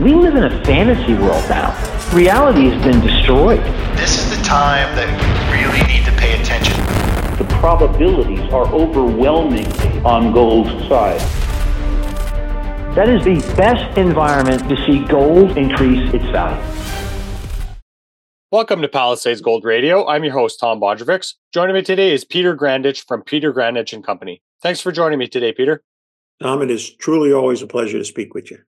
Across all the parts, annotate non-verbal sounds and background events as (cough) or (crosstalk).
We live in a fantasy world now. Reality has been destroyed. This is the time that we really need to pay attention. The probabilities are overwhelming on gold's side. That is the best environment to see gold increase its value. Welcome to Palisades Gold Radio. I'm your host, Tom Bodrovics. Joining me today is Peter Grandich from Peter Grandich and Company. Thanks for joining me today, Peter. Tom, it is truly always a pleasure to speak with you.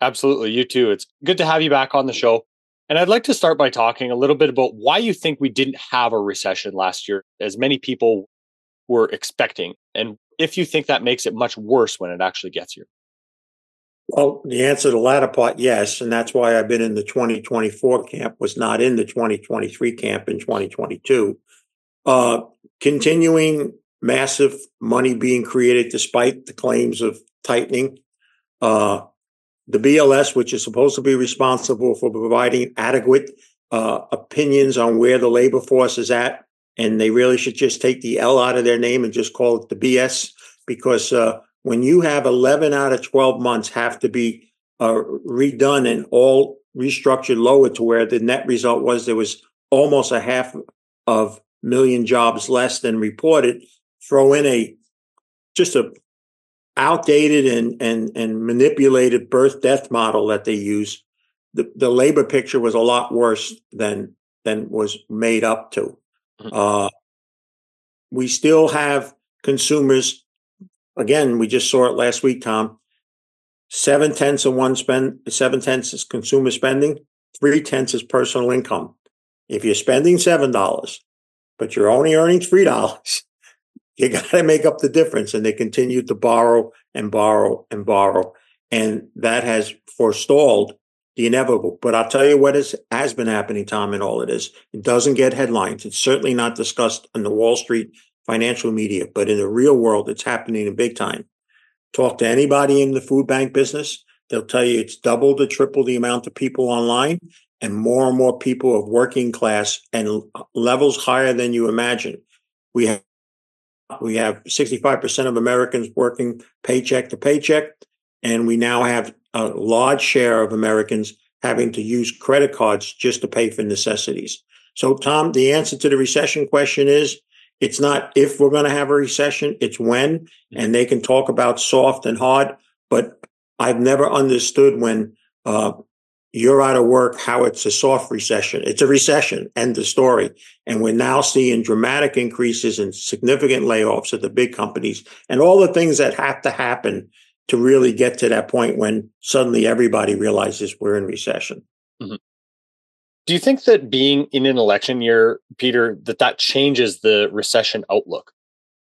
Absolutely. You too. It's good to have you back on the show. And I'd like to start by talking a little bit about why you think we didn't have a recession last year, as many people were expecting, and if you think that makes it much worse when it actually gets here. Well, the answer to the latter part, yes. And that's why I've been in the 2024 camp, was not in the 2023 camp in 2022. Uh, continuing massive money being created despite the claims of tightening. Uh, the BLS, which is supposed to be responsible for providing adequate uh, opinions on where the labor force is at, and they really should just take the L out of their name and just call it the BS, because uh, when you have 11 out of 12 months have to be uh, redone and all restructured lower to where the net result was there was almost a half of million jobs less than reported throw in a just a outdated and and and manipulated birth death model that they use, the, the labor picture was a lot worse than than was made up to. Mm-hmm. Uh, we still have consumers. Again, we just saw it last week, Tom. Seven tenths of one spend, seven tenths is consumer spending, three tenths is personal income. If you're spending seven dollars, but you're only earning three dollars, you got to make up the difference. And they continue to borrow and borrow and borrow. And that has forestalled the inevitable. But I'll tell you what is, has been happening, Tom, in all of this. It doesn't get headlines. It's certainly not discussed in the Wall Street financial media, but in the real world, it's happening in big time. Talk to anybody in the food bank business. They'll tell you it's double to triple the amount of people online and more and more people of working class and levels higher than you imagine. We have we have 65% of Americans working paycheck to paycheck. And we now have a large share of Americans having to use credit cards just to pay for necessities. So, Tom, the answer to the recession question is it's not if we're going to have a recession, it's when. And they can talk about soft and hard, but I've never understood when uh, you're out of work, how it's a soft recession. It's a recession, end of story. And we're now seeing dramatic increases and significant layoffs at the big companies and all the things that have to happen to really get to that point when suddenly everybody realizes we're in recession. Mm-hmm. Do you think that being in an election year, Peter, that that changes the recession outlook?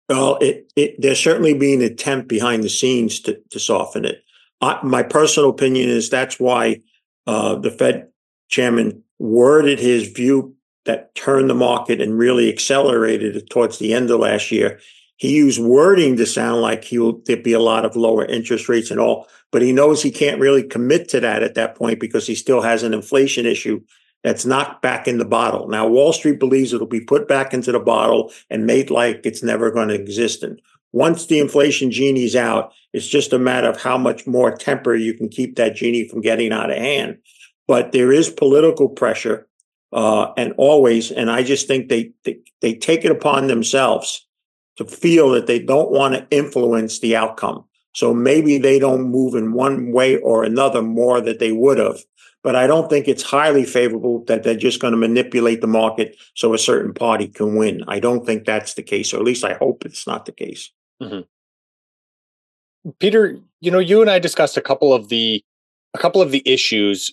Well, it, it there's certainly been an attempt behind the scenes to, to soften it. I, my personal opinion is that's why uh, the Fed chairman worded his view that turned the market and really accelerated it towards the end of last year. He used wording to sound like he will there'd be a lot of lower interest rates and all, but he knows he can't really commit to that at that point because he still has an inflation issue that's not back in the bottle. Now, Wall Street believes it'll be put back into the bottle and made like it's never going to exist. And once the inflation genie's out, it's just a matter of how much more temper you can keep that genie from getting out of hand. But there is political pressure, uh, and always, and I just think they, they they take it upon themselves to feel that they don't want to influence the outcome. So maybe they don't move in one way or another more that they would have. But I don't think it's highly favorable that they're just going to manipulate the market so a certain party can win. I don't think that's the case, or at least I hope it's not the case. Mm-hmm. Peter, you know, you and I discussed a couple of the a couple of the issues,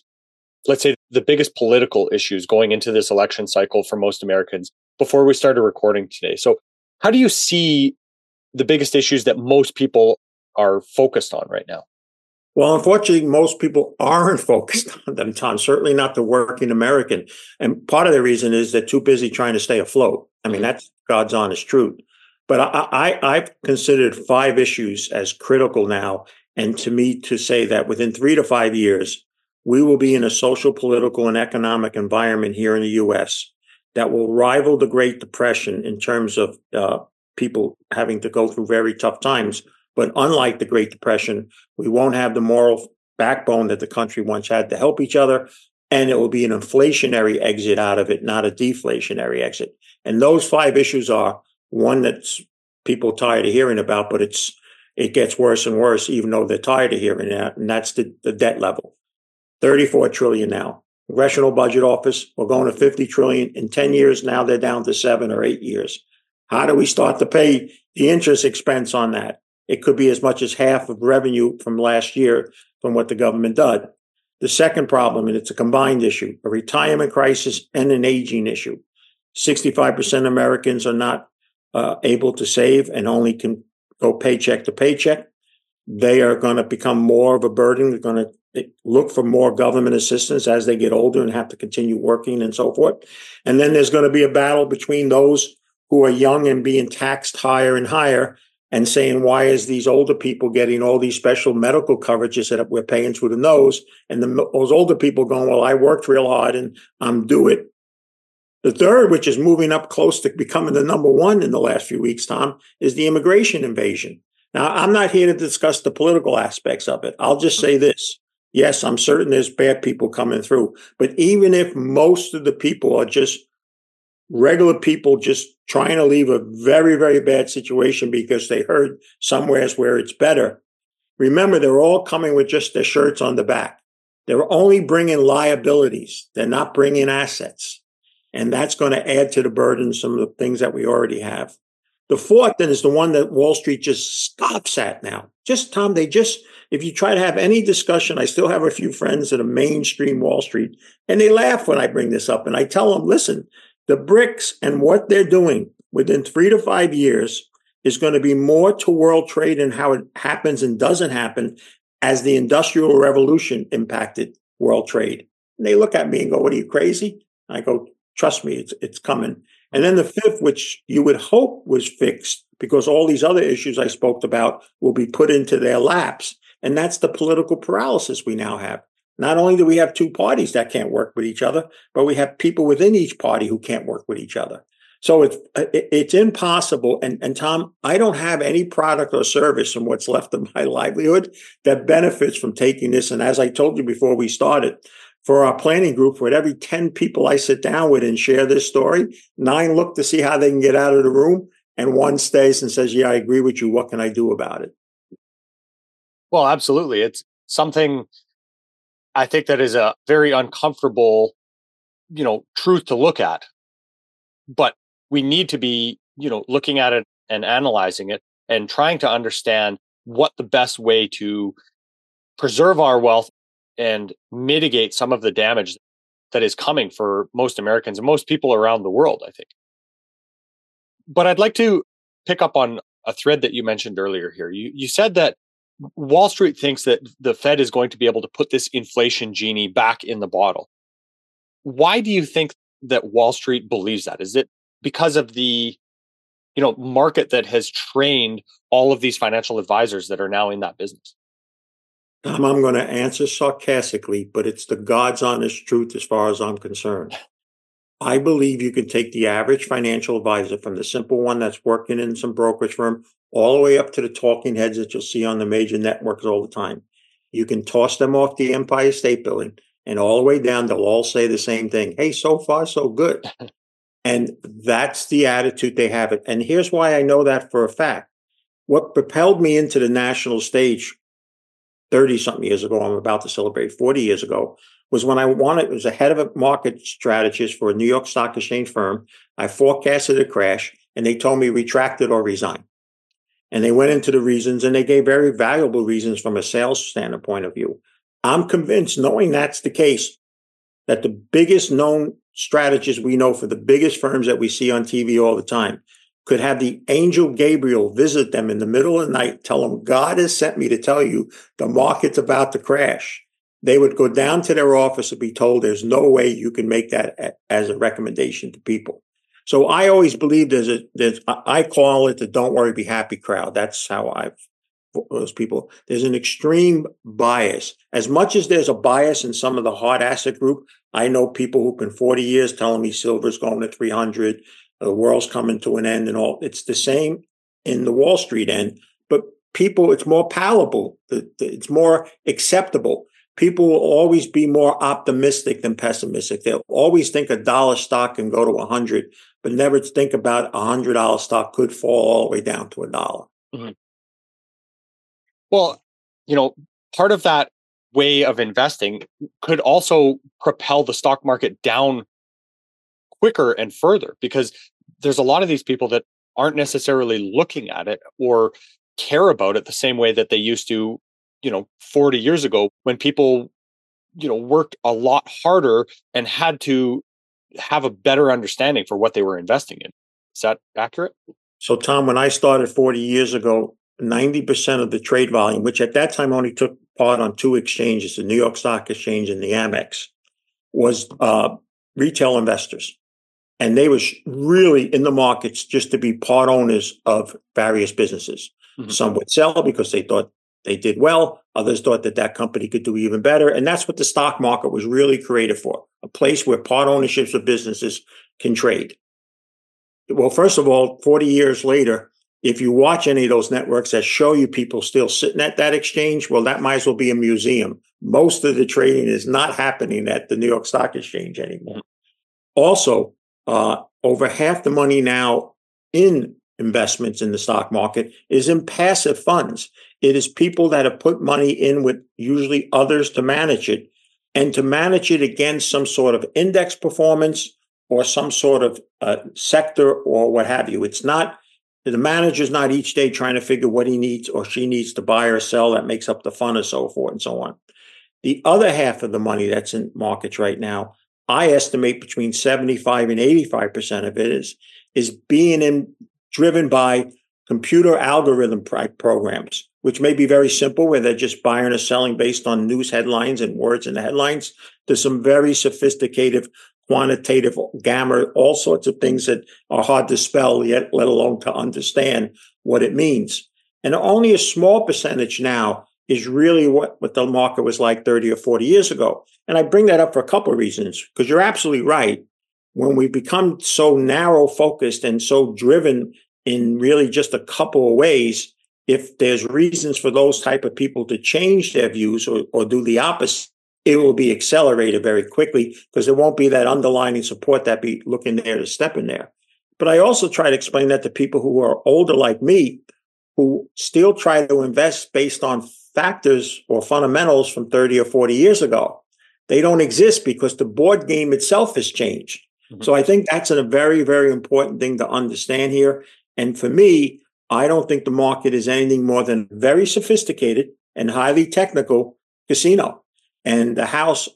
let's say the biggest political issues going into this election cycle for most Americans before we started recording today. So, how do you see the biggest issues that most people are focused on right now? Well, unfortunately, most people aren't (laughs) focused on them, Tom. Certainly not the working American. And part of the reason is they're too busy trying to stay afloat. I mean, mm-hmm. that's God's honest truth. But I, I, have considered five issues as critical now. And to me, to say that within three to five years, we will be in a social, political, and economic environment here in the U.S. that will rival the Great Depression in terms of uh, people having to go through very tough times. But unlike the Great Depression, we won't have the moral backbone that the country once had to help each other. And it will be an inflationary exit out of it, not a deflationary exit. And those five issues are one that's people tired of hearing about, but it's it gets worse and worse, even though they're tired of hearing that, and that's the, the debt level. 34 trillion now. Congressional Budget Office, we're going to 50 trillion. In 10 years, now they're down to seven or eight years. How do we start to pay the interest expense on that? It could be as much as half of revenue from last year from what the government did. The second problem, and it's a combined issue, a retirement crisis and an aging issue. 65% of Americans are not uh, able to save and only can go paycheck to paycheck. They are going to become more of a burden. They're going to look for more government assistance as they get older and have to continue working and so forth. And then there's going to be a battle between those who are young and being taxed higher and higher and saying, why is these older people getting all these special medical coverages that we're paying through the nose? And the, those older people going, well, I worked real hard and I'm due it. The third, which is moving up close to becoming the number one in the last few weeks, Tom, is the immigration invasion. Now, I'm not here to discuss the political aspects of it. I'll just say this. Yes, I'm certain there's bad people coming through, but even if most of the people are just regular people just trying to leave a very, very bad situation because they heard somewheres where it's better. Remember, they're all coming with just their shirts on the back. They're only bringing liabilities. They're not bringing assets. And that's going to add to the burden some of the things that we already have. The fourth then is the one that Wall Street just scoffs at now. Just Tom, they just, if you try to have any discussion, I still have a few friends that are mainstream Wall Street and they laugh when I bring this up and I tell them, listen, the BRICS and what they're doing within three to five years is going to be more to world trade and how it happens and doesn't happen as the industrial revolution impacted world trade. And they look at me and go, what are you crazy? I go, trust me, it's, it's coming. And then the fifth, which you would hope was fixed because all these other issues I spoke about will be put into their laps. And that's the political paralysis we now have. Not only do we have two parties that can't work with each other, but we have people within each party who can't work with each other. So it's it's impossible. And and Tom, I don't have any product or service from what's left of my (laughs) livelihood that benefits from taking this. And as I told you before we started, for our planning group, for every 10 people I sit down with and share this story, nine look to see how they can get out of the room, and one stays and says, Yeah, I agree with you. What can I do about it? Well, absolutely. It's something I think that is a very uncomfortable, you know, truth to look at. But we need to be, you know, looking at it and analyzing it and trying to understand what the best way to preserve our wealth and mitigate some of the damage that is coming for most Americans and most people around the world, I think. But I'd like to pick up on a thread that you mentioned earlier here. You you said that Wall Street thinks that the Fed is going to be able to put this inflation genie back in the bottle. Why do you think that Wall Street believes that? Is it because of the you know market that has trained all of these financial advisors that are now in that business? Um, I'm going to answer sarcastically, but it's the God's honest truth as far as I'm concerned. I believe you can take the average financial advisor from the simple one that's working in some brokerage firm all the way up to the talking heads that you'll see on the major networks all the time. You can toss them off the Empire State Building and all the way down, they'll all say the same thing. Hey, so far, so good. (laughs) and that's the attitude they have it. And here's why I know that for a fact. What propelled me into the national stage 30 something years ago, I'm about to celebrate 40 years ago, was when I wanted, was a head of a market strategist for a New York Stock Exchange firm. I forecasted a crash and they told me retract it or resign. And they went into the reasons and they gave very valuable reasons from a sales standpoint of view. I'm convinced, knowing that's the case, that the biggest known strategists we know for the biggest firms that we see on TV all the time could have the angel Gabriel visit them in the middle of the night, tell them, God has sent me to tell you the market's about to crash. They would go down to their office and be told there's no way you can make that as a recommendation to people. So I always believe there's a, there's, I call it the don't worry, be happy crowd. That's how I've, those people, there's an extreme bias. As much as there's a bias in some of the hard asset group, I know people who've been 40 years telling me silver's going to 300 the world's coming to an end and all. It's the same in the Wall Street end, but people, it's more palatable. It's more acceptable. People will always be more optimistic than pessimistic. They'll always think a dollar stock can go to a hundred, but never think about a hundred dollar stock could fall all the way down to a dollar. Mm-hmm. Well, you know, part of that way of investing could also propel the stock market down quicker and further because there's a lot of these people that aren't necessarily looking at it or care about it the same way that they used to you know 40 years ago when people you know worked a lot harder and had to have a better understanding for what they were investing in. Is that accurate? So tom when i started 40 years ago 90% of the trade volume which at that time only took part on two exchanges the new york stock exchange and the amex was uh, retail investors and they was really in the markets just to be part owners of various businesses mm-hmm. some would sell because they thought they did well. Others thought that that company could do even better. And that's what the stock market was really created for a place where part ownerships of businesses can trade. Well, first of all, 40 years later, if you watch any of those networks that show you people still sitting at that exchange, well, that might as well be a museum. Most of the trading is not happening at the New York Stock Exchange anymore. Also, uh, over half the money now in investments in the stock market is in passive funds. It is people that have put money in with usually others to manage it and to manage it against some sort of index performance or some sort of uh, sector or what have you. It's not the manager's not each day trying to figure what he needs or she needs to buy or sell that makes up the fund and so forth and so on. The other half of the money that's in markets right now, I estimate between 75 and 85% of it is, is being in driven by computer algorithm programs, which may be very simple, where they're just buying or selling based on news headlines and words in the headlines, to some very sophisticated quantitative gamma, all sorts of things that are hard to spell yet, let alone to understand what it means. And only a small percentage now is really what, what the market was like 30 or 40 years ago. And I bring that up for a couple of reasons, because you're absolutely right when we become so narrow focused and so driven in really just a couple of ways, if there's reasons for those type of people to change their views or, or do the opposite, it will be accelerated very quickly because there won't be that underlying support that be looking there to step in there. But I also try to explain that to people who are older like me, who still try to invest based on factors or fundamentals from 30 or 40 years ago. They don't exist because the board game itself has changed. Mm-hmm. So I think that's a very, very important thing to understand here. And for me, I don't think the market is anything more than very sophisticated and highly technical casino. And the house,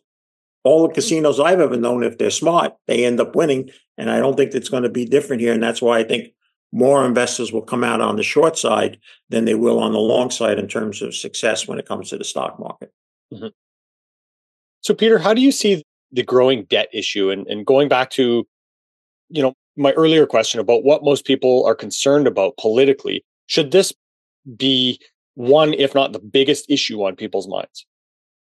all the casinos I've ever known, if they're smart, they end up winning. And I don't think it's going to be different here. And that's why I think more investors will come out on the short side than they will on the long side in terms of success when it comes to the stock market. Mm-hmm. So, Peter, how do you see the growing debt issue and, and going back to you know my earlier question about what most people are concerned about politically should this be one if not the biggest issue on people's minds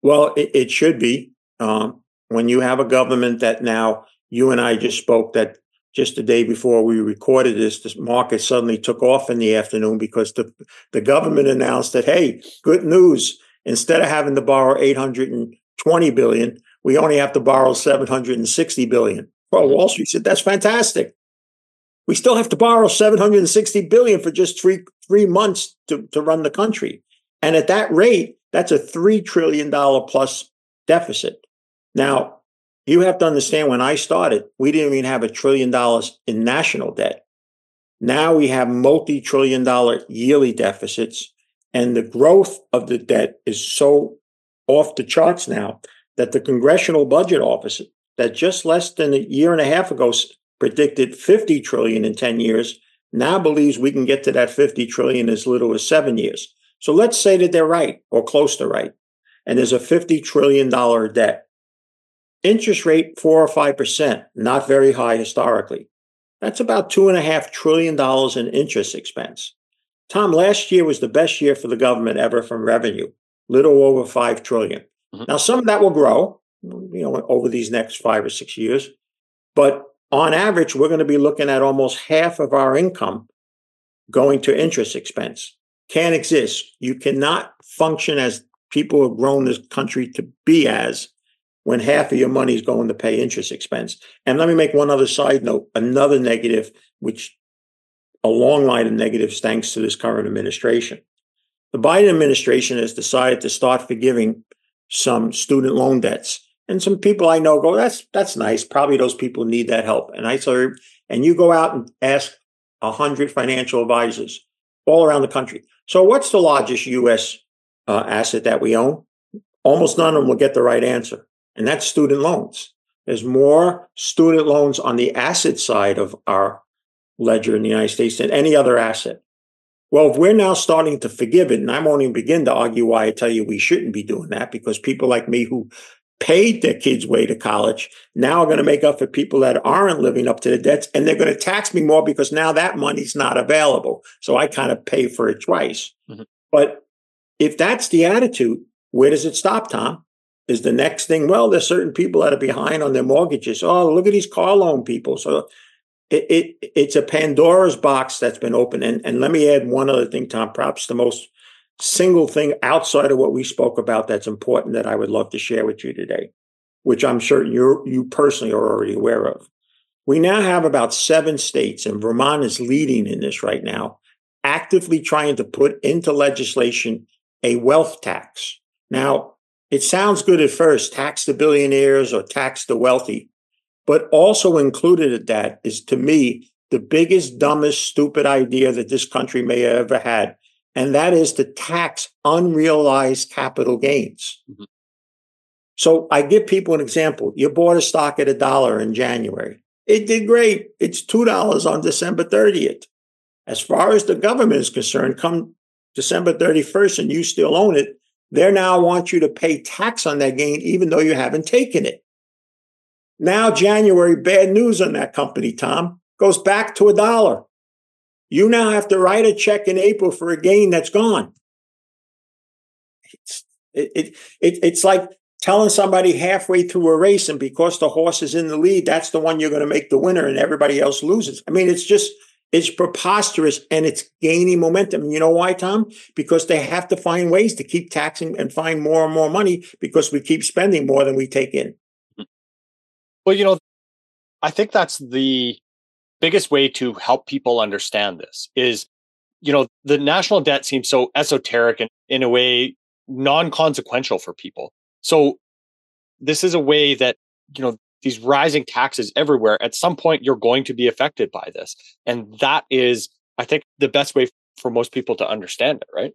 well it, it should be um, when you have a government that now you and i just spoke that just the day before we recorded this, the market suddenly took off in the afternoon because the, the government announced that, hey, good news. Instead of having to borrow 820 billion, we only have to borrow 760 billion. Well, mm-hmm. Wall Street said that's fantastic. We still have to borrow 760 billion for just three three months to, to run the country. And at that rate, that's a three trillion dollar plus deficit. Now, you have to understand when I started, we didn't even have a trillion dollars in national debt. Now we have multi-trillion dollar yearly deficits and the growth of the debt is so off the charts now that the Congressional Budget Office, that just less than a year and a half ago predicted 50 trillion in 10 years, now believes we can get to that 50 trillion as little as seven years. So let's say that they're right or close to right. And there's a $50 trillion debt. Interest rate, four or 5%, not very high historically. That's about two and a half trillion dollars in interest expense. Tom, last year was the best year for the government ever from revenue, little over 5 trillion. Mm-hmm. Now, some of that will grow, you know, over these next five or six years. But on average, we're going to be looking at almost half of our income going to interest expense. can't exist. You cannot function as people have grown this country to be as when half of your money is going to pay interest expense. And let me make one other side note, another negative, which a long line of negatives thanks to this current administration. The Biden administration has decided to start forgiving some student loan debts. And some people I know go, that's that's nice. Probably those people need that help. And I say, and you go out and ask a hundred financial advisors all around the country. So what's the largest U.S. Uh, asset that we own? Almost none of them will get the right answer, and that's student loans. There's more student loans on the asset side of our ledger in the United States than any other asset. Well, if we're now starting to forgive it, and I won't even begin to argue why I tell you we shouldn't be doing that, because people like me who paid their kids' way to college now are going to make up for people that aren't living up to the debts, and they're going to tax me more because now that money's not available. So I kind of pay for it twice. Mm-hmm. But if that's the attitude, where does it stop, Tom? Is the next thing, well, there's certain people that are behind on their mortgages. Oh, look at these car loan people. So it, it it's a Pandora's box that's been opened. And, and let me add one other thing, Tom. Perhaps the most single thing outside of what we spoke about that's important that I would love to share with you today, which I'm sure you you personally are already aware of. We now have about seven states, and Vermont is leading in this right now, actively trying to put into legislation a wealth tax. Now, it sounds good at first, tax the billionaires or tax the wealthy. But also included in that is to me the biggest, dumbest, stupid idea that this country may have ever had. And that is to tax unrealized capital gains. Mm-hmm. So I give people an example. You bought a stock at a dollar in January. It did great. It's $2 on December 30th. As far as the government is concerned, come December 31st and you still own it, they now want you to pay tax on that gain, even though you haven't taken it. Now, January, bad news on that company, Tom, goes back to a dollar. You now have to write a check in April for a gain that's gone. It's, it, it, it, it's like telling somebody halfway through a race, and because the horse is in the lead, that's the one you're going to make the winner and everybody else loses. I mean, it's just, it's preposterous and it's gaining momentum. You know why, Tom? Because they have to find ways to keep taxing and find more and more money because we keep spending more than we take in. Well, you know, I think that's the biggest way to help people understand this is, you know, the national debt seems so esoteric and in a way non-consequential for people. So this is a way that, you know, these rising taxes everywhere, at some point you're going to be affected by this. And that is, I think, the best way for most people to understand it, right?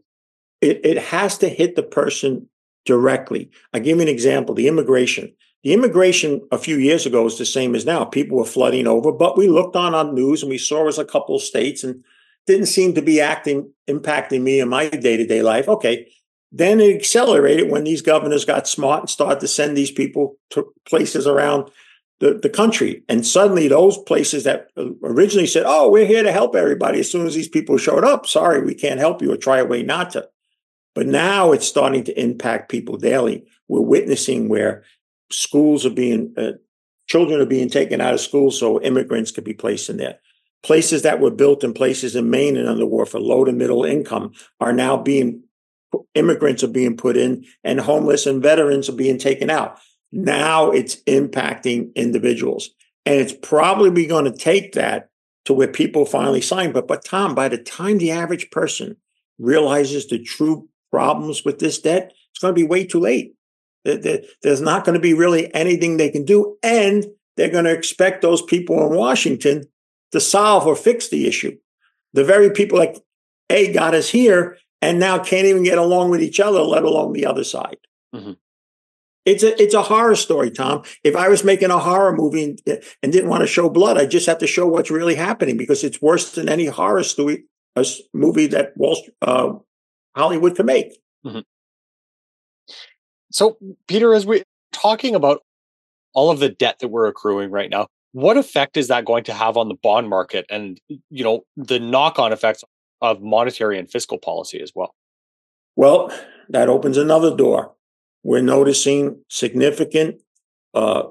It, it has to hit the person directly. I give you an example the immigration. The immigration a few years ago was the same as now. People were flooding over, but we looked on on news and we saw it was a couple of states and didn't seem to be acting impacting me in my day to day life. Okay. Then it accelerated when these governors got smart and started to send these people to places around the, the country. And suddenly those places that originally said, Oh, we're here to help everybody. As soon as these people showed up, sorry, we can't help you or try a way not to. But now it's starting to impact people daily. We're witnessing where schools are being, uh, children are being taken out of school so immigrants could be placed in there. Places that were built in places in Maine and underwater for low to middle income are now being, immigrants are being put in and homeless and veterans are being taken out. Now it's impacting individuals. And it's probably going to take that to where people finally sign. But, but Tom, by the time the average person realizes the true problems with this debt, it's going to be way too late. There's not going to be really anything they can do. And they're going to expect those people in Washington to solve or fix the issue. The very people like A got us here and now can't even get along with each other, let alone the other side. Mm-hmm. It's a it's a horror story, Tom. If I was making a horror movie and, and, didn't want to show blood, I just have to show what's really happening because it's worse than any horror story a movie that Wall uh, Hollywood can make. Mm-hmm. So, Peter, as we're talking about all of the debt that we're accruing right now, what effect is that going to have on the bond market and you know the knock-on effects of monetary and fiscal policy as well? Well, that opens another door. We're noticing significant uh,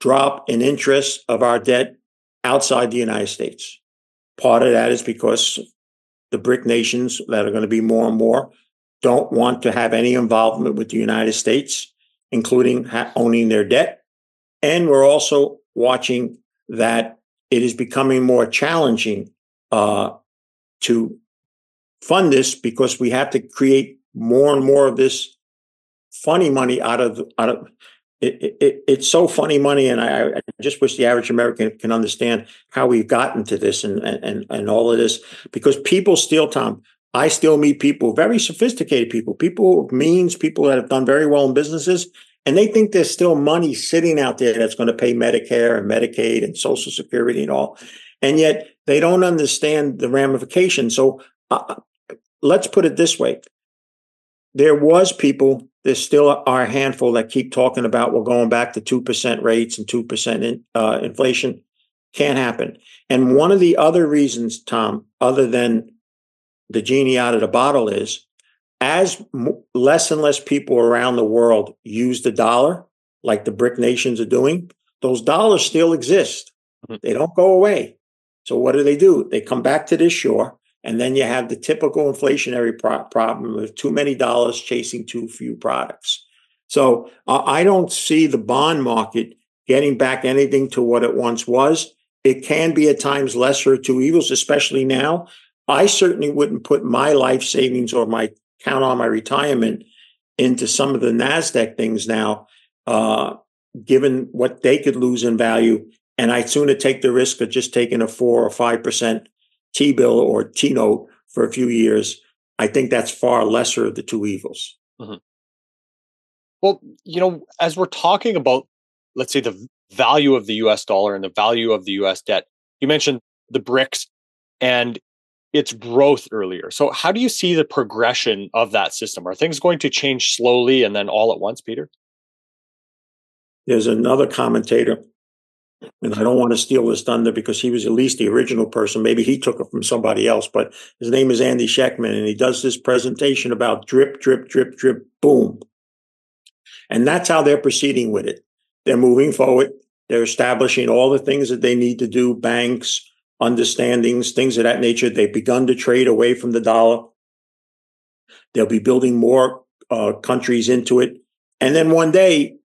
drop in interest of our debt outside the United States. Part of that is because the BRIC nations that are going to be more and more don't want to have any involvement with the United States, including ha- owning their debt. And we're also watching that it is becoming more challenging uh, to fund this because we have to create more and more of this funny money out of out of it, it, it's so funny money, and I, I, just wish the average American can understand how we've gotten to this and and and all of this because people steal Tom. I still meet people, very sophisticated people, people of means, people that have done very well in businesses, and they think there's still money sitting out there that's going to pay Medicare and Medicaid and Social Security and all, and yet they don't understand the ramifications. So uh, let's put it this way: there was people there still are a handful that keep talking about we're going back to 2% rates and 2% in, uh, inflation. Can't happen. And one of the other reasons, Tom, other than the genie out of the bottle is as m- less and less people around the world use the dollar, like the BRIC nations are doing, those dollars still exist. Mm-hmm. They don't go away. So what do they do? They come back to this shore and then you have the typical inflationary pro- problem of too many dollars chasing too few products. So uh, I don't see the bond market getting back anything to what it once was. It can be at times lesser two evils, especially now. I certainly wouldn't put my life savings or my count on my retirement into some of the NASDAQ things now, uh, given what they could lose in value. And I'd sooner take the risk of just taking a four or 5% T bill or T note for a few years, I think that's far lesser of the two evils. Mm-hmm. Well, you know, as we're talking about, let's say, the value of the US dollar and the value of the US debt, you mentioned the BRICS and its growth earlier. So, how do you see the progression of that system? Are things going to change slowly and then all at once, Peter? There's another commentator and I don't want to steal his thunder because he was at least the original person. Maybe he took it from somebody else, but his name is Andy Schectman, and he does this presentation about drip, drip, drip, drip, boom. And that's how they're proceeding with it. They're moving forward. They're establishing all the things that they need to do, banks, understandings, things of that nature. They've begun to trade away from the dollar. They'll be building more uh, countries into it. And then one day,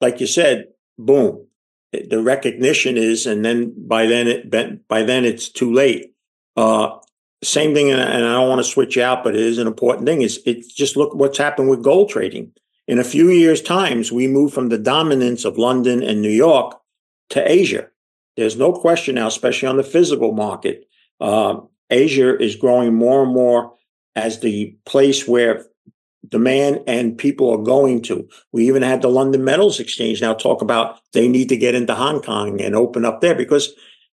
like you said, boom, the recognition is, and then by then it by then it's too late. Uh, same thing, and I don't want to switch out, but it is an important thing. Is it's just look what's happened with gold trading. In a few years' times, we move from the dominance of London and New York to Asia. There's no question now, especially on the physical market. Uh, Asia is growing more and more as the place where demand and people are going to. We even had the London Metals Exchange now talk about they need to get into Hong Kong and open up there because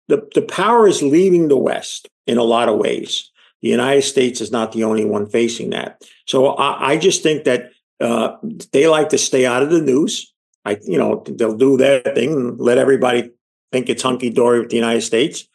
the, the power is leaving the West in a lot of ways. The United States is not the only one facing that. So I, I just think that uh, they like to stay out of the news. I, you know, they'll do their thing and let everybody think it's hunky dory with the United States.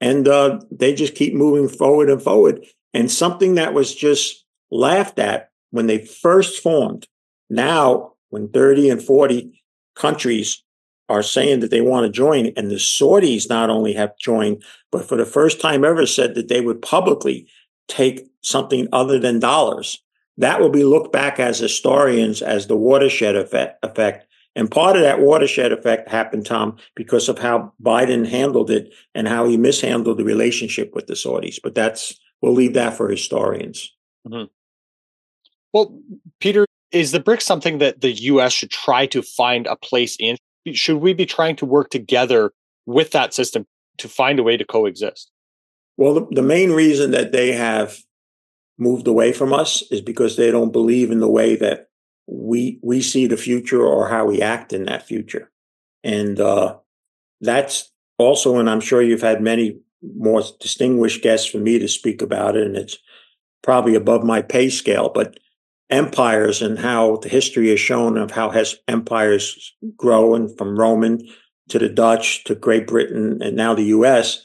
And uh, they just keep moving forward and forward. And something that was just laughed at when they first formed. Now, when 30 and 40 countries are saying that they want to join, and the Saudis not only have joined, but for the first time ever said that they would publicly take something other than dollars. That will be looked back as historians as the watershed effect. And part of that watershed effect happened, Tom, because of how Biden handled it and how he mishandled the relationship with the Saudis. But that's, we'll leave that for historians. Mm-hmm. Well, Peter, is the BRICS something that the US should try to find a place in? Should we be trying to work together with that system to find a way to coexist? Well, the, the main reason that they have moved away from us is because they don't believe in the way that we we see the future or how we act in that future. And uh, that's also, and I'm sure you've had many more distinguished guests for me to speak about it, and it's probably above my pay scale, but empires and how the history has shown of how has empires grow and from Roman to the Dutch to Great Britain and now the US.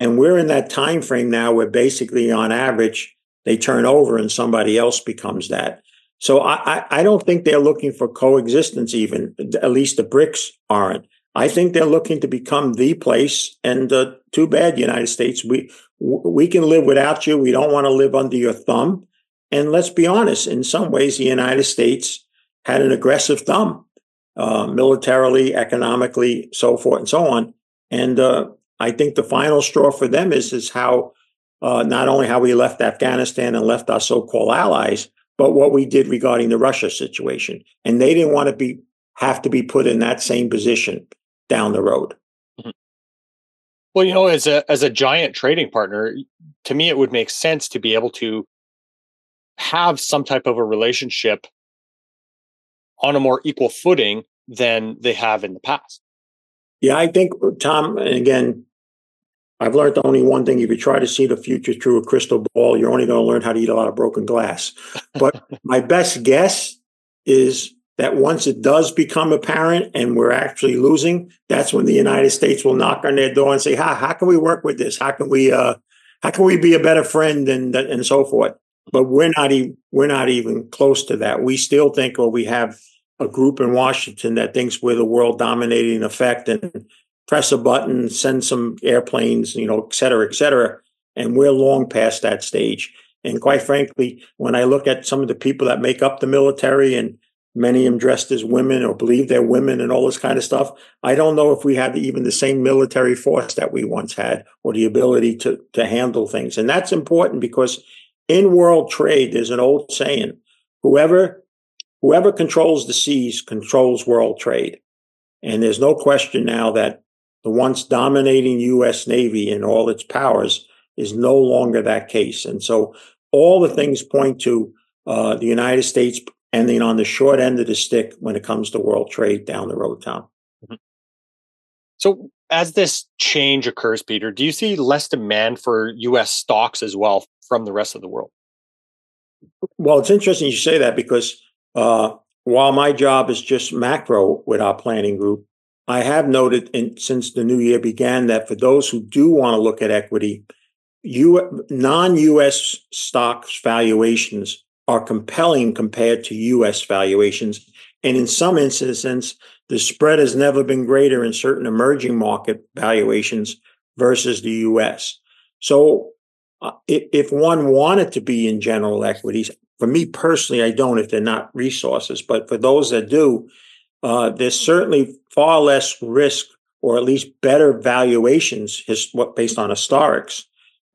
And we're in that time frame now where basically on average they turn over and somebody else becomes that. So I, I don't think they're looking for coexistence even, at least the BRICS aren't. I think they're looking to become the place. And uh, too bad, United States. We we can live without you. We don't want to live under your thumb. And let's be honest, in some ways, the United States had an aggressive thumb, uh, militarily, economically, so forth and so on. And uh, I think the final straw for them is is how uh, not only how we left Afghanistan and left our so-called allies, but what we did regarding the Russia situation. And they didn't want to be have to be put in that same position down the road. Mm-hmm. Well, you know, as a as a giant trading partner, to me, it would make sense to be able to have some type of a relationship on a more equal footing than they have in the past. Yeah, I think Tom, and again, I've learned only one thing. If you try to see the future through a crystal ball, you're only going to learn how to eat a lot of broken glass. But (laughs) my best guess is that once it does become apparent and we're actually losing, that's when the United States will knock on their door and say, "How how can we work with this? How can we uh, how can we be a better friend and and so forth?" But we're not even we're not even close to that. We still think, or we have a group in Washington that thinks we're the world dominating effect and press a button, send some airplanes, you know, et cetera, et cetera. And we're long past that stage. And quite frankly, when I look at some of the people that make up the military and many of them dressed as women or believe they're women and all this kind of stuff, I don't know if we have even the same military force that we once had or the ability to, to handle things. And that's important because in world trade, there's an old saying, whoever, whoever controls the seas controls world trade. And there's no question now that the once dominating U.S. Navy and all its powers is no longer that case. And so all the things point to uh, the United States ending on the short end of the stick when it comes to world trade down the road, Tom. Mm-hmm. So as this change occurs, Peter, do you see less demand for U.S. stocks as well from the rest of the world? Well, it's interesting you say that because uh, while my job is just macro with our planning group, I have noted in, since the new year began that for those who do want to look at equity, U, non-U.S. stocks valuations are compelling compared to U.S. valuations, and in some instances, the spread has never been greater in certain emerging market valuations versus the U.S. So, uh, if, one wanted to be in general equities, for me personally, I don't if they're not resources, but for those that do, uh, there's certainly far less risk or at least better valuations based on historics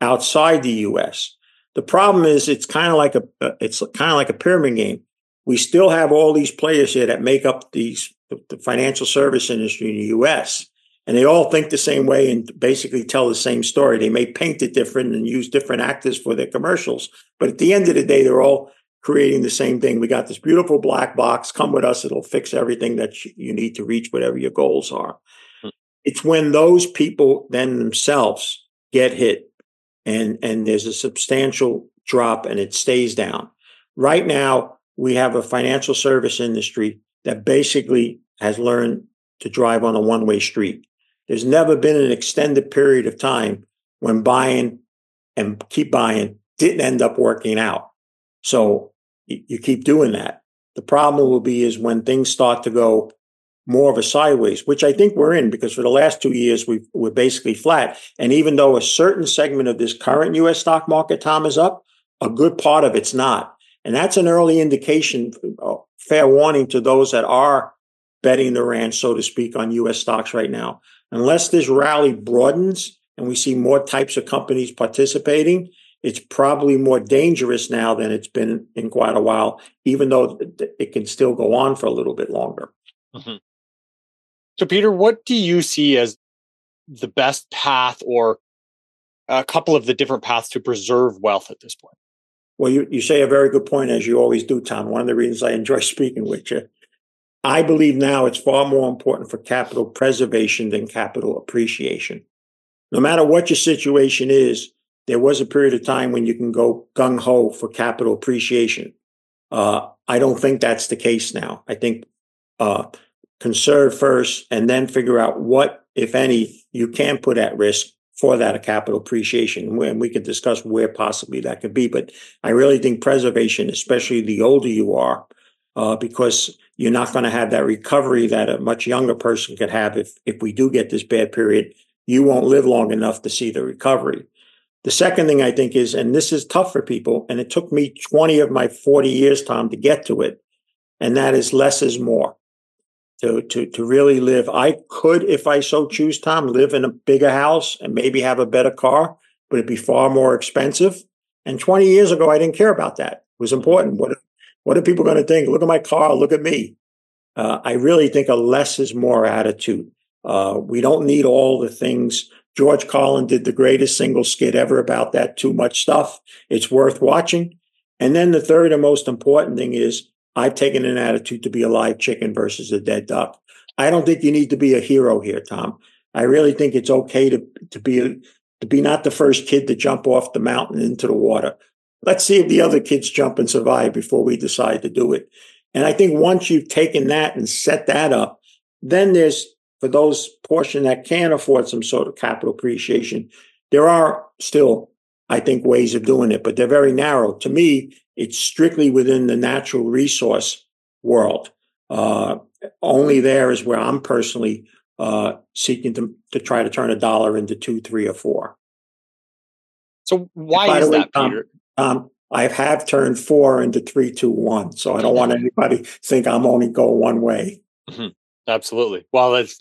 outside the U.S. The problem is it's kind of like a uh, it's kind of like a pyramid game. We still have all these players here that make up these the financial service industry in the U.S. and they all think the same way and basically tell the same story. They may paint it different and use different actors for their commercials, but at the end of the day, they're all creating the same thing. We got this beautiful black box. Come with us. It'll fix everything that you need to reach whatever your goals are. Hmm. It's when those people then themselves get hit and, and there's a substantial drop and it stays down. Right now, we have a financial service industry that basically has learned to drive on a one way street. There's never been an extended period of time when buying and keep buying didn't end up working out. So you keep doing that. The problem will be is when things start to go more of a sideways, which I think we're in because for the last two years we we're basically flat. And even though a certain segment of this current U.S. stock market, Tom, is up, a good part of it's not. And that's an early indication, uh, fair warning to those that are betting the ranch, so to speak, on U.S. stocks right now. Unless this rally broadens and we see more types of companies participating, it's probably more dangerous now than it's been in quite a while, even though it can still go on for a little bit longer. Mm-hmm. So, Peter, what do you see as the best path or a couple of the different paths to preserve wealth at this point? Well, you, you say a very good point, as you always do, Tom. One of the reasons I enjoy (laughs) speaking with you. I believe now it's far more important for capital preservation than capital appreciation. No matter what your situation is, there was a period of time when you can go gung ho for capital appreciation. Uh, I don't think that's the case now. I think uh, conserve first and then figure out what, if any, you can put at risk for that capital appreciation. And we could discuss where possibly that could be. But I really think preservation, especially the older you are, uh, because you're not going to have that recovery that a much younger person could have if if we do get this bad period. You won't live long enough to see the recovery The second thing I think is, and this is tough for people, and it took me 20 of my 40 years, Tom, to get to it, and that is less is more. To, to, to really live. I could, if I so choose, Tom, live in a bigger house and maybe have a better car, but it'd be far more expensive. And 20 years ago, I didn't care about that. It was important. What, what are people going to think? Look at my car. Look at me. Uh, I really think a less is more attitude. Uh, we don't need all the things. George Carlin did the greatest single skit ever about that too much stuff. It's worth watching. And then the third and most important thing is I've taken an attitude to be a live chicken versus a dead duck. I don't think you need to be a hero here, Tom. I really think it's okay to, to be to be not the first kid to jump off the mountain into the water. Let's see if the other kids jump and survive before we decide to do it. And I think once you've taken that and set that up, then there's for those portion that can afford some sort of capital appreciation, there are still, I think, ways of doing it, but they're very narrow. To me, it's strictly within the natural resource world. Uh, only there is where I'm personally uh, seeking to, to try to turn a dollar into two, three, or four. So why is way, that, Peter? Um, I have turned four into three, two, one. So I don't want anybody think I'm only going one way. Mm-hmm. Absolutely. Well, that's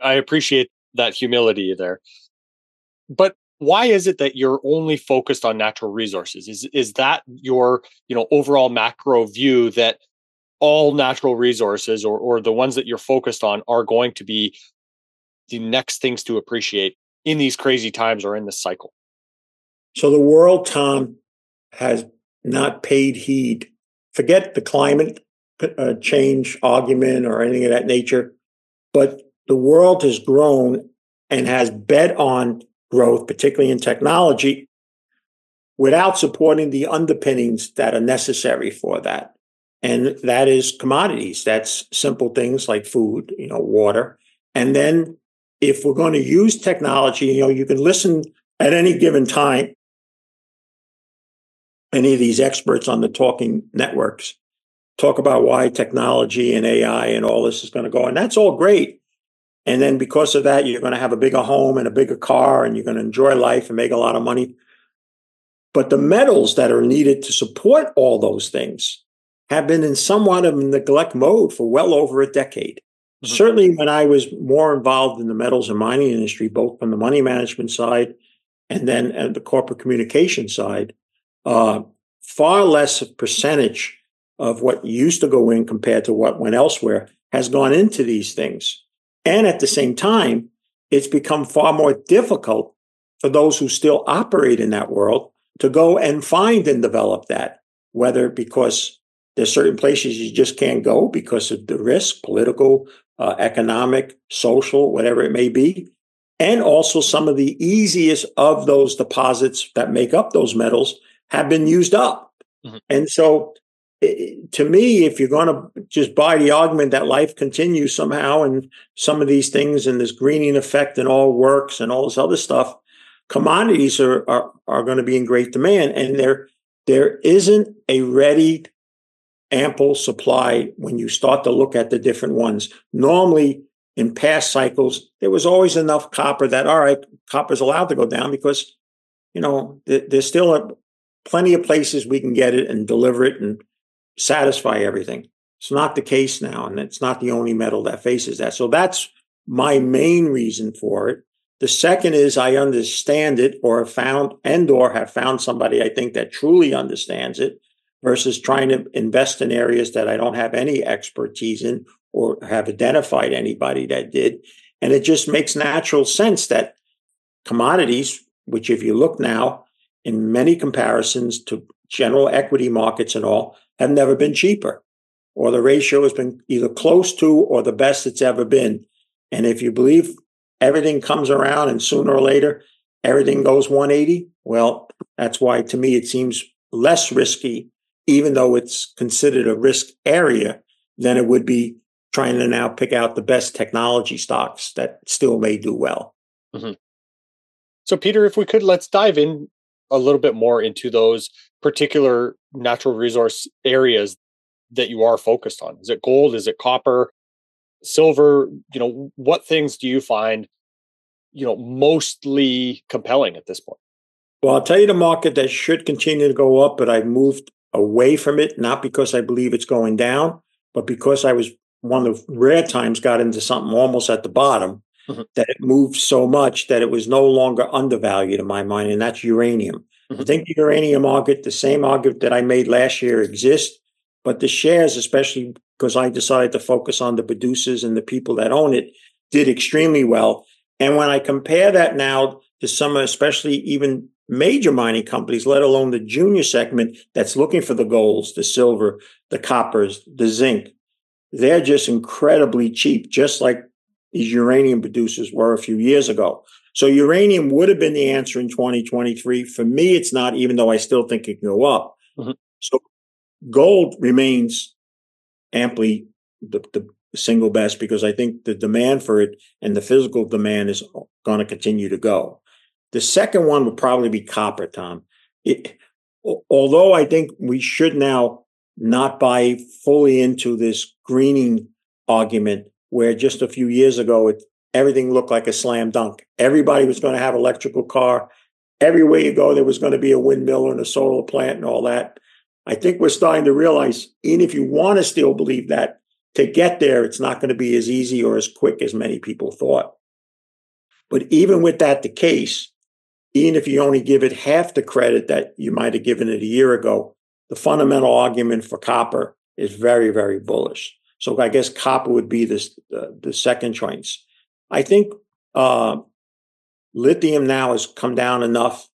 I appreciate that humility there. But why is it that you're only focused on natural resources? Is is that your, you know, overall macro view that all natural resources or or the ones that you're focused on are going to be the next things to appreciate in these crazy times or in this cycle? So the world, Tom, has not paid heed. Forget the climate uh, change argument or anything of that nature, but the world has grown and has bet on growth, particularly in technology, without supporting the underpinnings that are necessary for that. And that is commodities. That's simple things like food, you know, water. And then if we're going to use technology, you know, you can listen at any given time any of these experts on the talking networks talk about why technology and AI and all this is going to go. And that's all great. And then because of that, you're going to have a bigger home and a bigger car and you're going to enjoy life and make a lot of money. But the metals that are needed to support all those things have been in somewhat of a neglect mode for well over a decade. Mm-hmm. Certainly, when I was more involved in the metals and mining industry, both from the money management side and then the corporate communication side, uh, far less percentage of what used to go in compared to what went elsewhere has gone into these things. And at the same time, it's become far more difficult for those who still operate in that world to go and find and develop that, whether because there's certain places you just can't go because of the risk, political, uh, economic, social, whatever it may be. And also some of the easiest of those deposits that make up those metals have been used up. Mm-hmm. And so to me, if you're going to just buy the argument that life continues somehow and some of these things and this greening effect and all works and all this other stuff, commodities are, are, are going to be in great demand. And there, there isn't a ready, ample supply when you start to look at the different ones. Normally, in past cycles, there was always enough copper that, all right, copper's allowed to go down because, you know, there's still a, plenty of places we can get it and deliver it and satisfy everything. It's not the case now, and it's not the only metal that faces that. So that's my main reason for it. The second is I understand it or have found and or have found somebody I think that truly understands it versus trying to invest in areas that I don't have any expertise in or have identified anybody that did. And it just makes natural sense that commodities, which if you look now in many comparisons to general equity markets and all, have never been cheaper, or the ratio has been either close to or the best it's ever been. And if you believe everything comes around and sooner or later everything goes 180, well, that's why to me it seems less risky, even though it's considered a risk area, than it would be trying to now pick out the best technology stocks that still may do well. Mm-hmm. So, Peter, if we could, let's dive in a little bit more into those particular natural resource areas that you are focused on? Is it gold? Is it copper? Silver? You know, what things do you find, you know, mostly compelling at this point? Well, I'll tell you the market that should continue to go up, but I've moved away from it, not because I believe it's going down, but because I was one of the rare times got into something almost at the bottom mm-hmm. that it moved so much that it was no longer undervalued in my mind, and that's uranium. Mm-hmm. I think the uranium market, the same argument that I made last year, exists, but the shares, especially because I decided to focus on the producers and the people that own it, did extremely well. And when I compare that now to some, especially even major mining companies, let alone the junior segment that's looking for the golds, the silver, the coppers, the zinc, they're just incredibly cheap, just like these uranium producers were a few years ago. So uranium would have been the answer in 2023. For me, it's not, even though I still think it can go up. Mm-hmm. So gold remains amply the, the single best because I think the demand for it and the physical demand is going to continue to go. The second one would probably be copper, Tom. It, although I think we should now not buy fully into this greening argument where just a few years ago it everything looked like a slam dunk. Everybody was going to have electrical car. Everywhere you go, there was going to be a windmill and a solar plant and all that. I think we're starting to realize, even if you want to still believe that, to get there, it's not going to be as easy or as quick as many people thought. But even with that the case, even if you only give it half the credit that you might have given it a year ago, the fundamental argument for copper is very, very bullish. So I guess copper would be this, the, the second choice. I think uh, lithium now has come down enough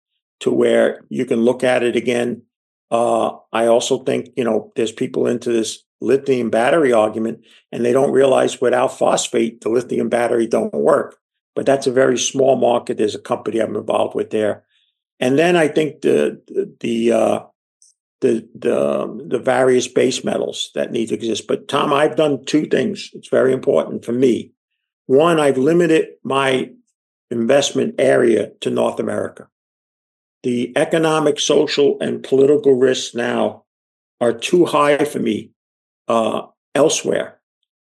to where you can look at it again. Uh, I also think, you know, there's people into this lithium battery argument and they don't realize without phosphate, the lithium battery don't work. But that's a very small market. There's a company I'm involved with there. And then I think the, the, the uh, the the the various base metals that need to exist. But Tom, I've done two things. It's very important for me. One, I've limited my investment area to North America. The economic, social, and political risks now are too high for me uh, elsewhere.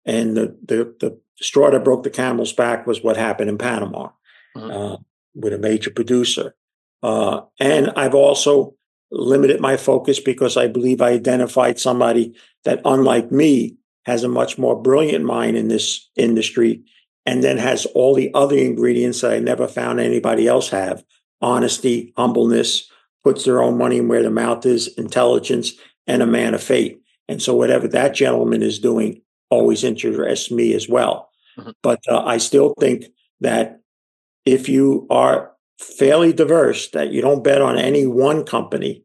And the, the, the straw that broke the camel's back was what happened in Panama mm-hmm. uh, with a major producer. Uh, and I've also limited my focus because I believe I identified somebody that, unlike me, has a much more brilliant mind in this industry and then has all the other ingredients that I never found anybody else have honesty, humbleness, puts their own money where their mouth is, intelligence, and a man of faith. And so, whatever that gentleman is doing always interests me as well. Mm-hmm. But uh, I still think that if you are fairly diverse, that you don't bet on any one company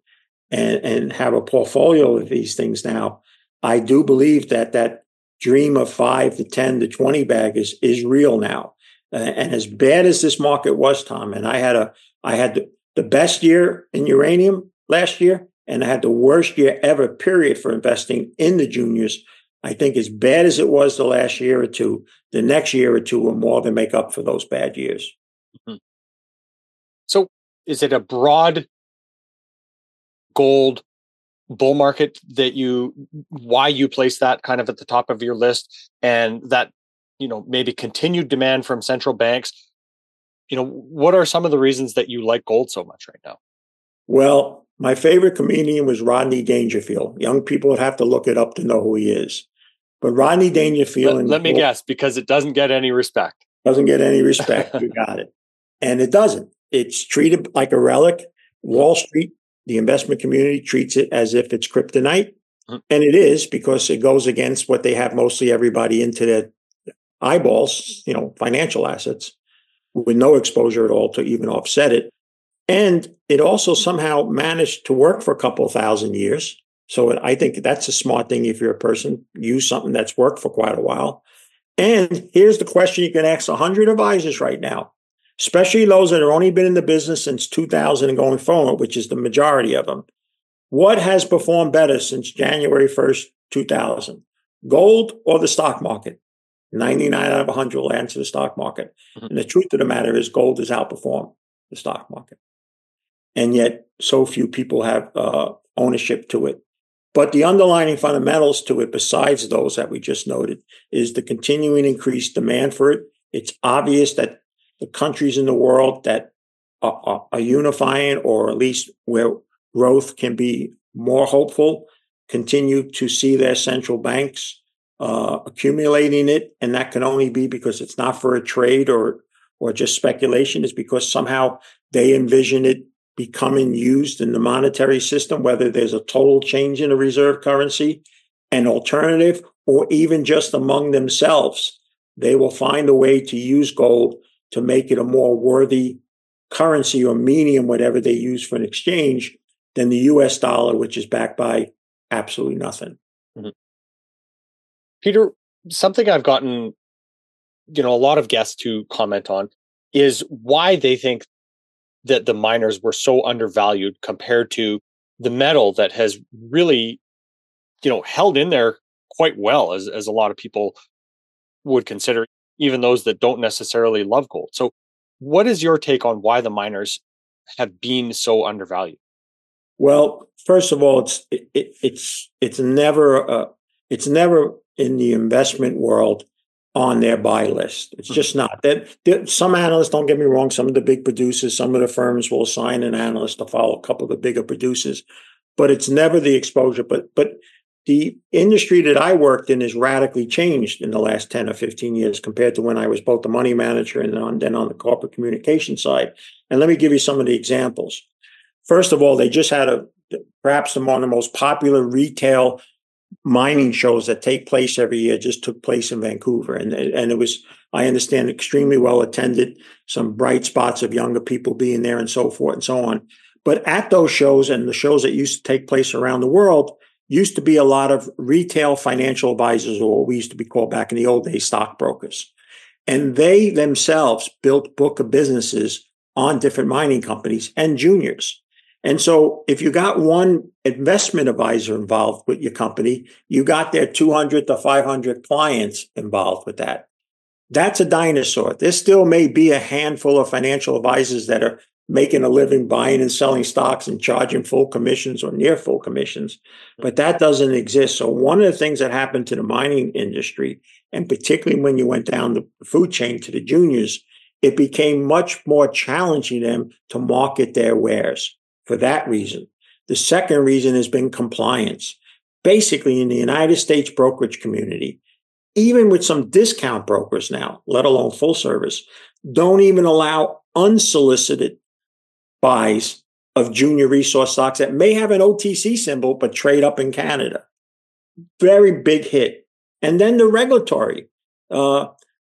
and, and have a portfolio of these things now, I do believe that that dream of five to 10 to 20 bag is, is real now. Uh, and as bad as this market was, Tom, and I had a, I had the, the best year in uranium last year, and I had the worst year ever, period, for investing in the juniors. I think as bad as it was the last year or two, the next year or two will more than make up for those bad years. Mm-hmm. So is it a broad gold bull market that you why you place that kind of at the top of your list and that you know maybe continued demand from central banks? You know what are some of the reasons that you like gold so much right now? Well my favorite comedian was rodney dangerfield. Young people would have to look it up to know who he is. But rodney dangerfield let, let me gold, guess because it doesn't get any respect. Doesn't get any respect. (laughs) You got it. And it doesn't it's treated like a relic wall street the investment community treats it as if it's kryptonite. And it is because it goes against what they have mostly everybody into their eyeballs, you know, financial assets with no exposure at all to even offset it. And it also somehow managed to work for a couple thousand years. So I think that's a smart thing if you're a person, use something that's worked for quite a while. And here's the question you can ask 100 advisors right now especially those that have only been in the business since 2000 and going forward, which is the majority of them. What has performed better since January 1st, 2000? Gold or the stock market? 99 out of 100 will answer the stock market. Mm-hmm. And the truth of the matter is, gold has outperformed the stock market. And yet, so few people have uh, ownership to it. But the underlying fundamentals to it, besides those that we just noted, is the continuing increased demand for it. It's obvious that the countries in the world that are a unifying or at least where growth can be more hopeful, continue to see their central banks uh, accumulating it, and that can only be because it's not for a trade or or just speculation. Is because somehow they envision it becoming used in the monetary system, whether there's a total change in the reserve currency, an alternative, or even just among themselves. They will find a way to use gold to make it a more worthy currency or medium, whatever they use for an exchange, than the US dollar, which is backed by absolutely nothing. Mm-hmm. Peter, something I've gotten, you know, a lot of guests to comment on is why they think that the miners were so undervalued compared to the metal that has really, you know, held in there quite well as, as a lot of people would consider, even those that don't necessarily love gold. So what is your take on why the miners have been so undervalued? Well, first of all, it's it, it's it's never uh, it's never in the investment world on their buy list. It's hmm. just not that. Some analysts, don't get me wrong, some of the big producers, some of the firms will assign an analyst to follow a couple of the bigger producers, but it's never the exposure. But but the industry that I worked in has radically changed in the last 10 or 15 years compared to when I was both the money manager and on, then on the corporate communication side. And let me give you some of the examples. First of all, they just had a perhaps one of the most popular retail mining shows that take place every year just took place in Vancouver. And, and it was, I understand, extremely well attended, some bright spots of younger people being there and so forth and so on. But at those shows and the shows that used to take place around the world, used to be a lot of retail financial advisors, or what we used to be called back in the old days, stockbrokers. And they themselves built book of businesses on different mining companies and juniors. And so if you got one investment advisor involved with your company, you got their 200 to 500 clients involved with that. That's a dinosaur. There still may be a handful of financial advisors that are making a living buying and selling stocks and charging full commissions or near full commissions, but that doesn't exist. So one of the things that happened to the mining industry, and particularly when you went down the food chain to the juniors, it became much more challenging them to market their wares for that reason. The second reason has been compliance. Basically, in the United States brokerage community, even with some discount brokers now, let alone full service, don't even allow unsolicited buys of junior resource stocks that may have an OTC symbol but trade up in Canada. Very big hit. And then the regulatory. Uh,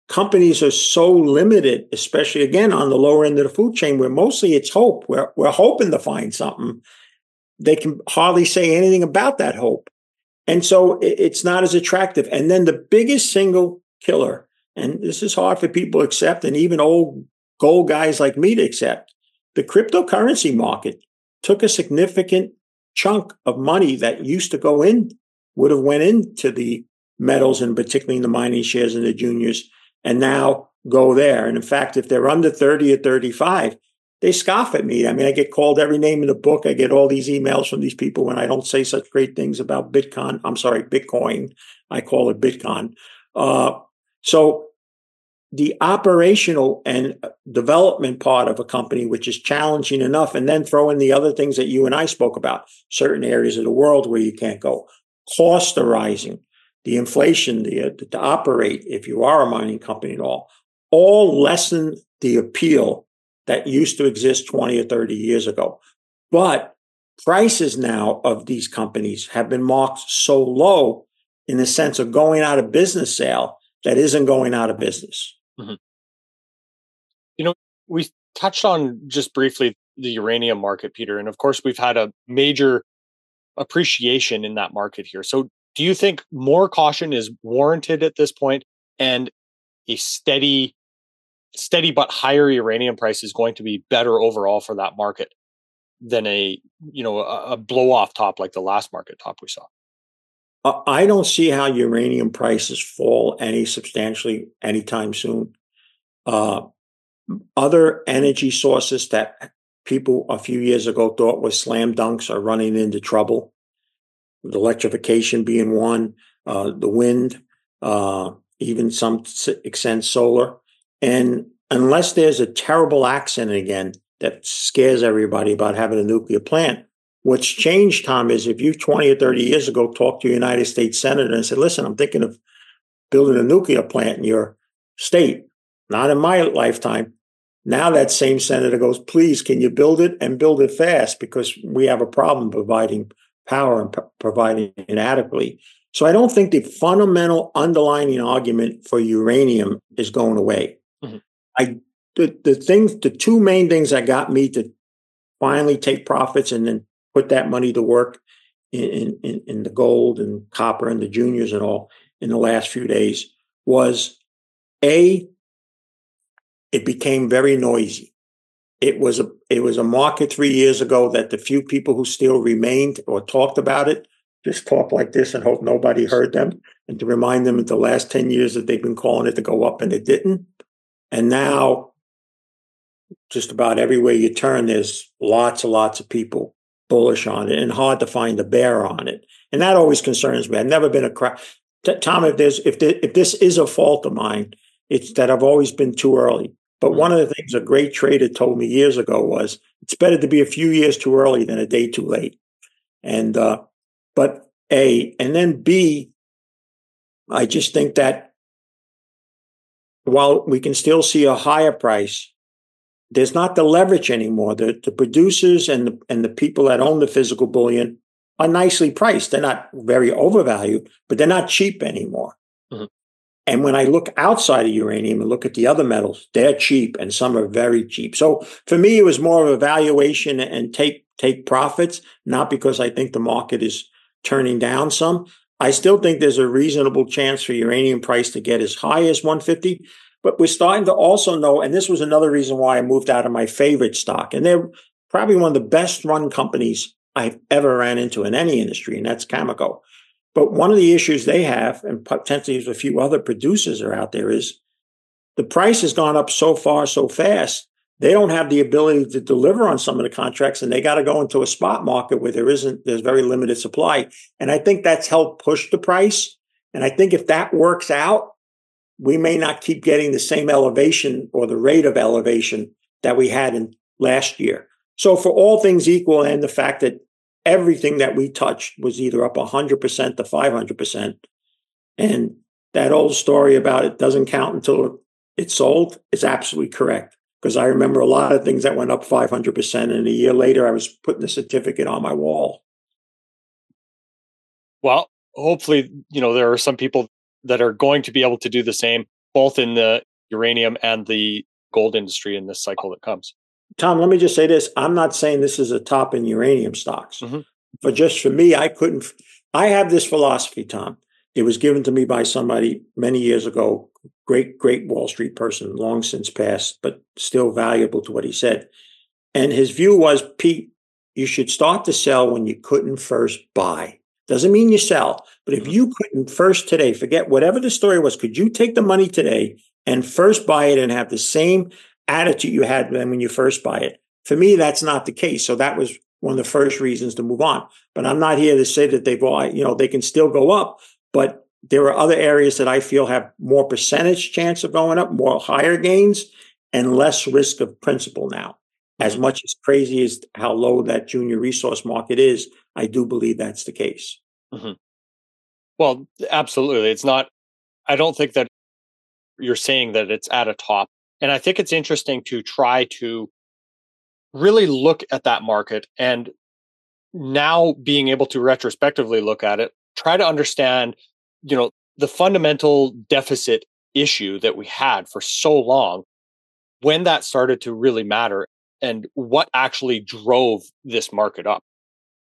companies are so limited, especially again on the lower end of the food chain, where mostly it's hope. We're, we're hoping to find something. They can hardly say anything about that hope. And so it, it's not as attractive. And then the biggest single killer, and this is hard for people to accept, and even old gold guys like me to accept, the cryptocurrency market took a significant chunk of money that used to go in, would have went into the metals and particularly in the mining shares and the juniors, and now go there. And in fact, if they're under 30 or 35, they scoff at me. I mean, I get called every name in the book. I get all these emails from these people when I don't say such great things about Bitcoin. I'm sorry, Bitcoin. I call it Bitcoin. Uh, so the operational and uh, development part of a company, which is challenging enough, and then throw in the other things that you and I spoke about, certain areas of the world where you can't go. Costs are rising, the inflation the, uh, to operate, if you are a mining company at all, all lessen the appeal that used to exist 20 or 30 years ago. But prices now of these companies have been marked so low in the sense of going out of business sale that isn't going out of business. Mm-hmm. You know, we touched on just briefly the uranium market, Peter, and of course we've had a major appreciation in that market here. So, do you think more caution is warranted at this point, and a steady, steady but higher uranium price is going to be better overall for that market than a you know a, a blow off top like the last market top we saw? I don't see how uranium prices fall any substantially anytime soon. Uh, other energy sources that people a few years ago thought were slam dunks are running into trouble. The electrification being one, uh, the wind, uh, even some extent solar. And unless there's a terrible accident again that scares everybody about having a nuclear plant. What's changed, Tom, is if you 20 or 30 years ago talked to a United States Senator and said, listen, I'm thinking of building a nuclear plant in your state, not in my lifetime. Now that same senator goes, please, can you build it and build it fast because we have a problem providing power and p- providing it adequately. So I don't think the fundamental underlying argument for uranium is going away. Mm-hmm. I the the things the two main things that got me to finally take profits and then put that money to work in, in, in the gold and copper and the juniors and all in the last few days was a it became very noisy. It was a it was a market three years ago that the few people who still remained or talked about it just talked like this and hope nobody heard them, and to remind them that the last ten years that they've been calling it to go up and it didn't. And now, just about everywhere you turn, there's lots and lots of people bullish on it, and hard to find a bear on it. And that always concerns me. I've never been a crowd. Tom, if there's if the, if this is a fault of mine, it's that I've always been too early. But mm-hmm. one of the things a great trader told me years ago was it's better to be a few years too early than a day too late. And, uh, but A, and then B, I just think that while we can still see a higher price, there's not the leverage anymore. The, the producers and the, and the people that own the physical bullion are nicely priced. They're not very overvalued, but they're not cheap anymore. Mm-hmm. And when I look outside of uranium and look at the other metals, they're cheap and some are very cheap. So for me, it was more of a valuation and take, take profits, not because I think the market is turning down some. I still think there's a reasonable chance for uranium price to get as high as 150. But we're starting to also know, and this was another reason why I moved out of my favorite stock. And they're probably one of the best run companies I've ever ran into in any industry, and that's Cameco. But one of the issues they have, and potentially a few other producers are out there, is the price has gone up so far so fast. They don't have the ability to deliver on some of the contracts, and they got to go into a spot market where there isn't there's very limited supply. And I think that's helped push the price. And I think if that works out, we may not keep getting the same elevation or the rate of elevation that we had in last year. So for all things equal, and the fact that everything that we touched was either up 100% to 500%. And that old story about it doesn't count until it's sold is absolutely correct. Because I remember a lot of things that went up 500%. And a year later, I was putting the certificate on my wall. Well, hopefully, you know, there are some people that are going to be able to do the same, both in the uranium and the gold industry in this cycle that comes. Tom, let me just say this. I'm not saying this is a top in uranium stocks, mm-hmm. but just for me, I couldn't. I have this philosophy, Tom. It was given to me by somebody many years ago, great, great Wall Street person, long since passed, but still valuable to what he said. And his view was, Pete, you should start to sell when you couldn't first buy. Doesn't mean you sell, but if mm-hmm. you couldn't first today, forget whatever the story was, could you take the money today and first buy it and have the same attitude you had when you first buy it. For me, that's not the case. So that was one of the first reasons to move on. But I'm not here to say that they've all, you know, they can still go up, but there are other areas that I feel have more percentage chance of going up, more higher gains, and less risk of principal now. As much as crazy as how low that junior resource market is, I do believe that's the case. Mm-hmm. Well, absolutely. It's not, I don't think that you're saying that it's at a top and I think it's interesting to try to really look at that market and now being able to retrospectively look at it, try to understand, you know, the fundamental deficit issue that we had for so long, when that started to really matter and what actually drove this market up.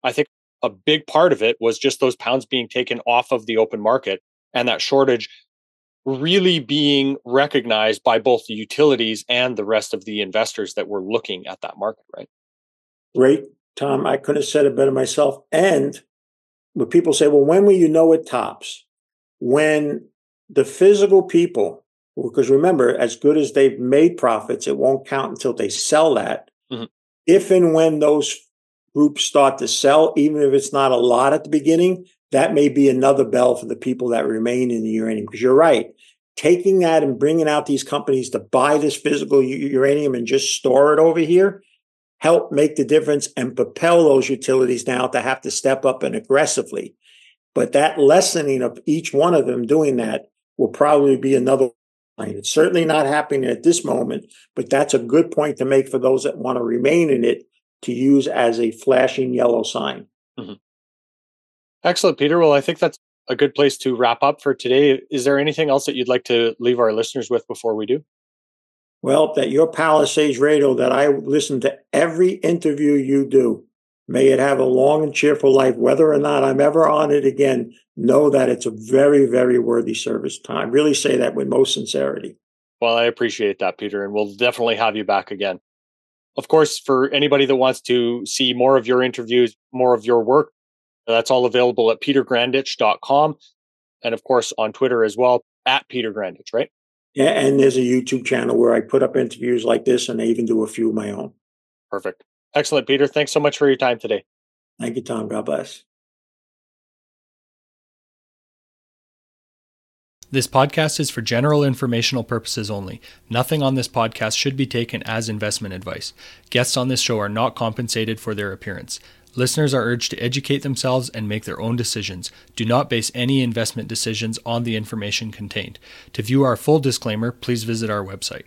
I think a big part of it was just those pounds being taken off of the open market and that shortage really being recognized by both the utilities and the rest of the investors that were looking at that market, right? Great, Tom. I couldn't have said it better myself. And when people say, well, when will you know it tops? When the physical people, because remember, as good as they've made profits, it won't count until they sell that. Mm-hmm. If and when those groups start to sell, even if it's not a lot at the beginning, that may be another bell for the people that remain in the uranium. Because you're right, taking that and bringing out these companies to buy this physical uranium and just store it over here help make the difference and propel those utilities now to have to step up and aggressively. But that lessening of each one of them doing that will probably be another line. It's certainly not happening at this moment, but that's a good point to make for those that want to remain in it to use as a flashing yellow sign. Mm-hmm. Excellent, Peter. Well, I think that's a good place to wrap up for today. Is there anything else that you'd like to leave our listeners with before we do? Well, that your Palisades radio, that I listen to every interview you do. May it have a long and cheerful life. Whether or not I'm ever on it again, know that it's a very, very worthy service Tom. Really say that with most sincerity. Well, I appreciate that, Peter, and we'll definitely have you back again. Of course, for anybody that wants to see more of your interviews, more of your work, that's all available at petergrandich.com. And of course, on Twitter as well, at Peter Grandich, right? Yeah, and there's a YouTube channel where I put up interviews like this, and I even do a few of my own. Perfect. Excellent, Peter. Thanks so much for your time today. Thank you, Tom. God bless. This podcast is for general informational purposes only. Nothing on this podcast should be taken as investment advice. Guests on this show are not compensated for their appearance. Listeners are urged to educate themselves and make their own decisions. Do not base any investment decisions on the information contained. To view our full disclaimer, please visit our website.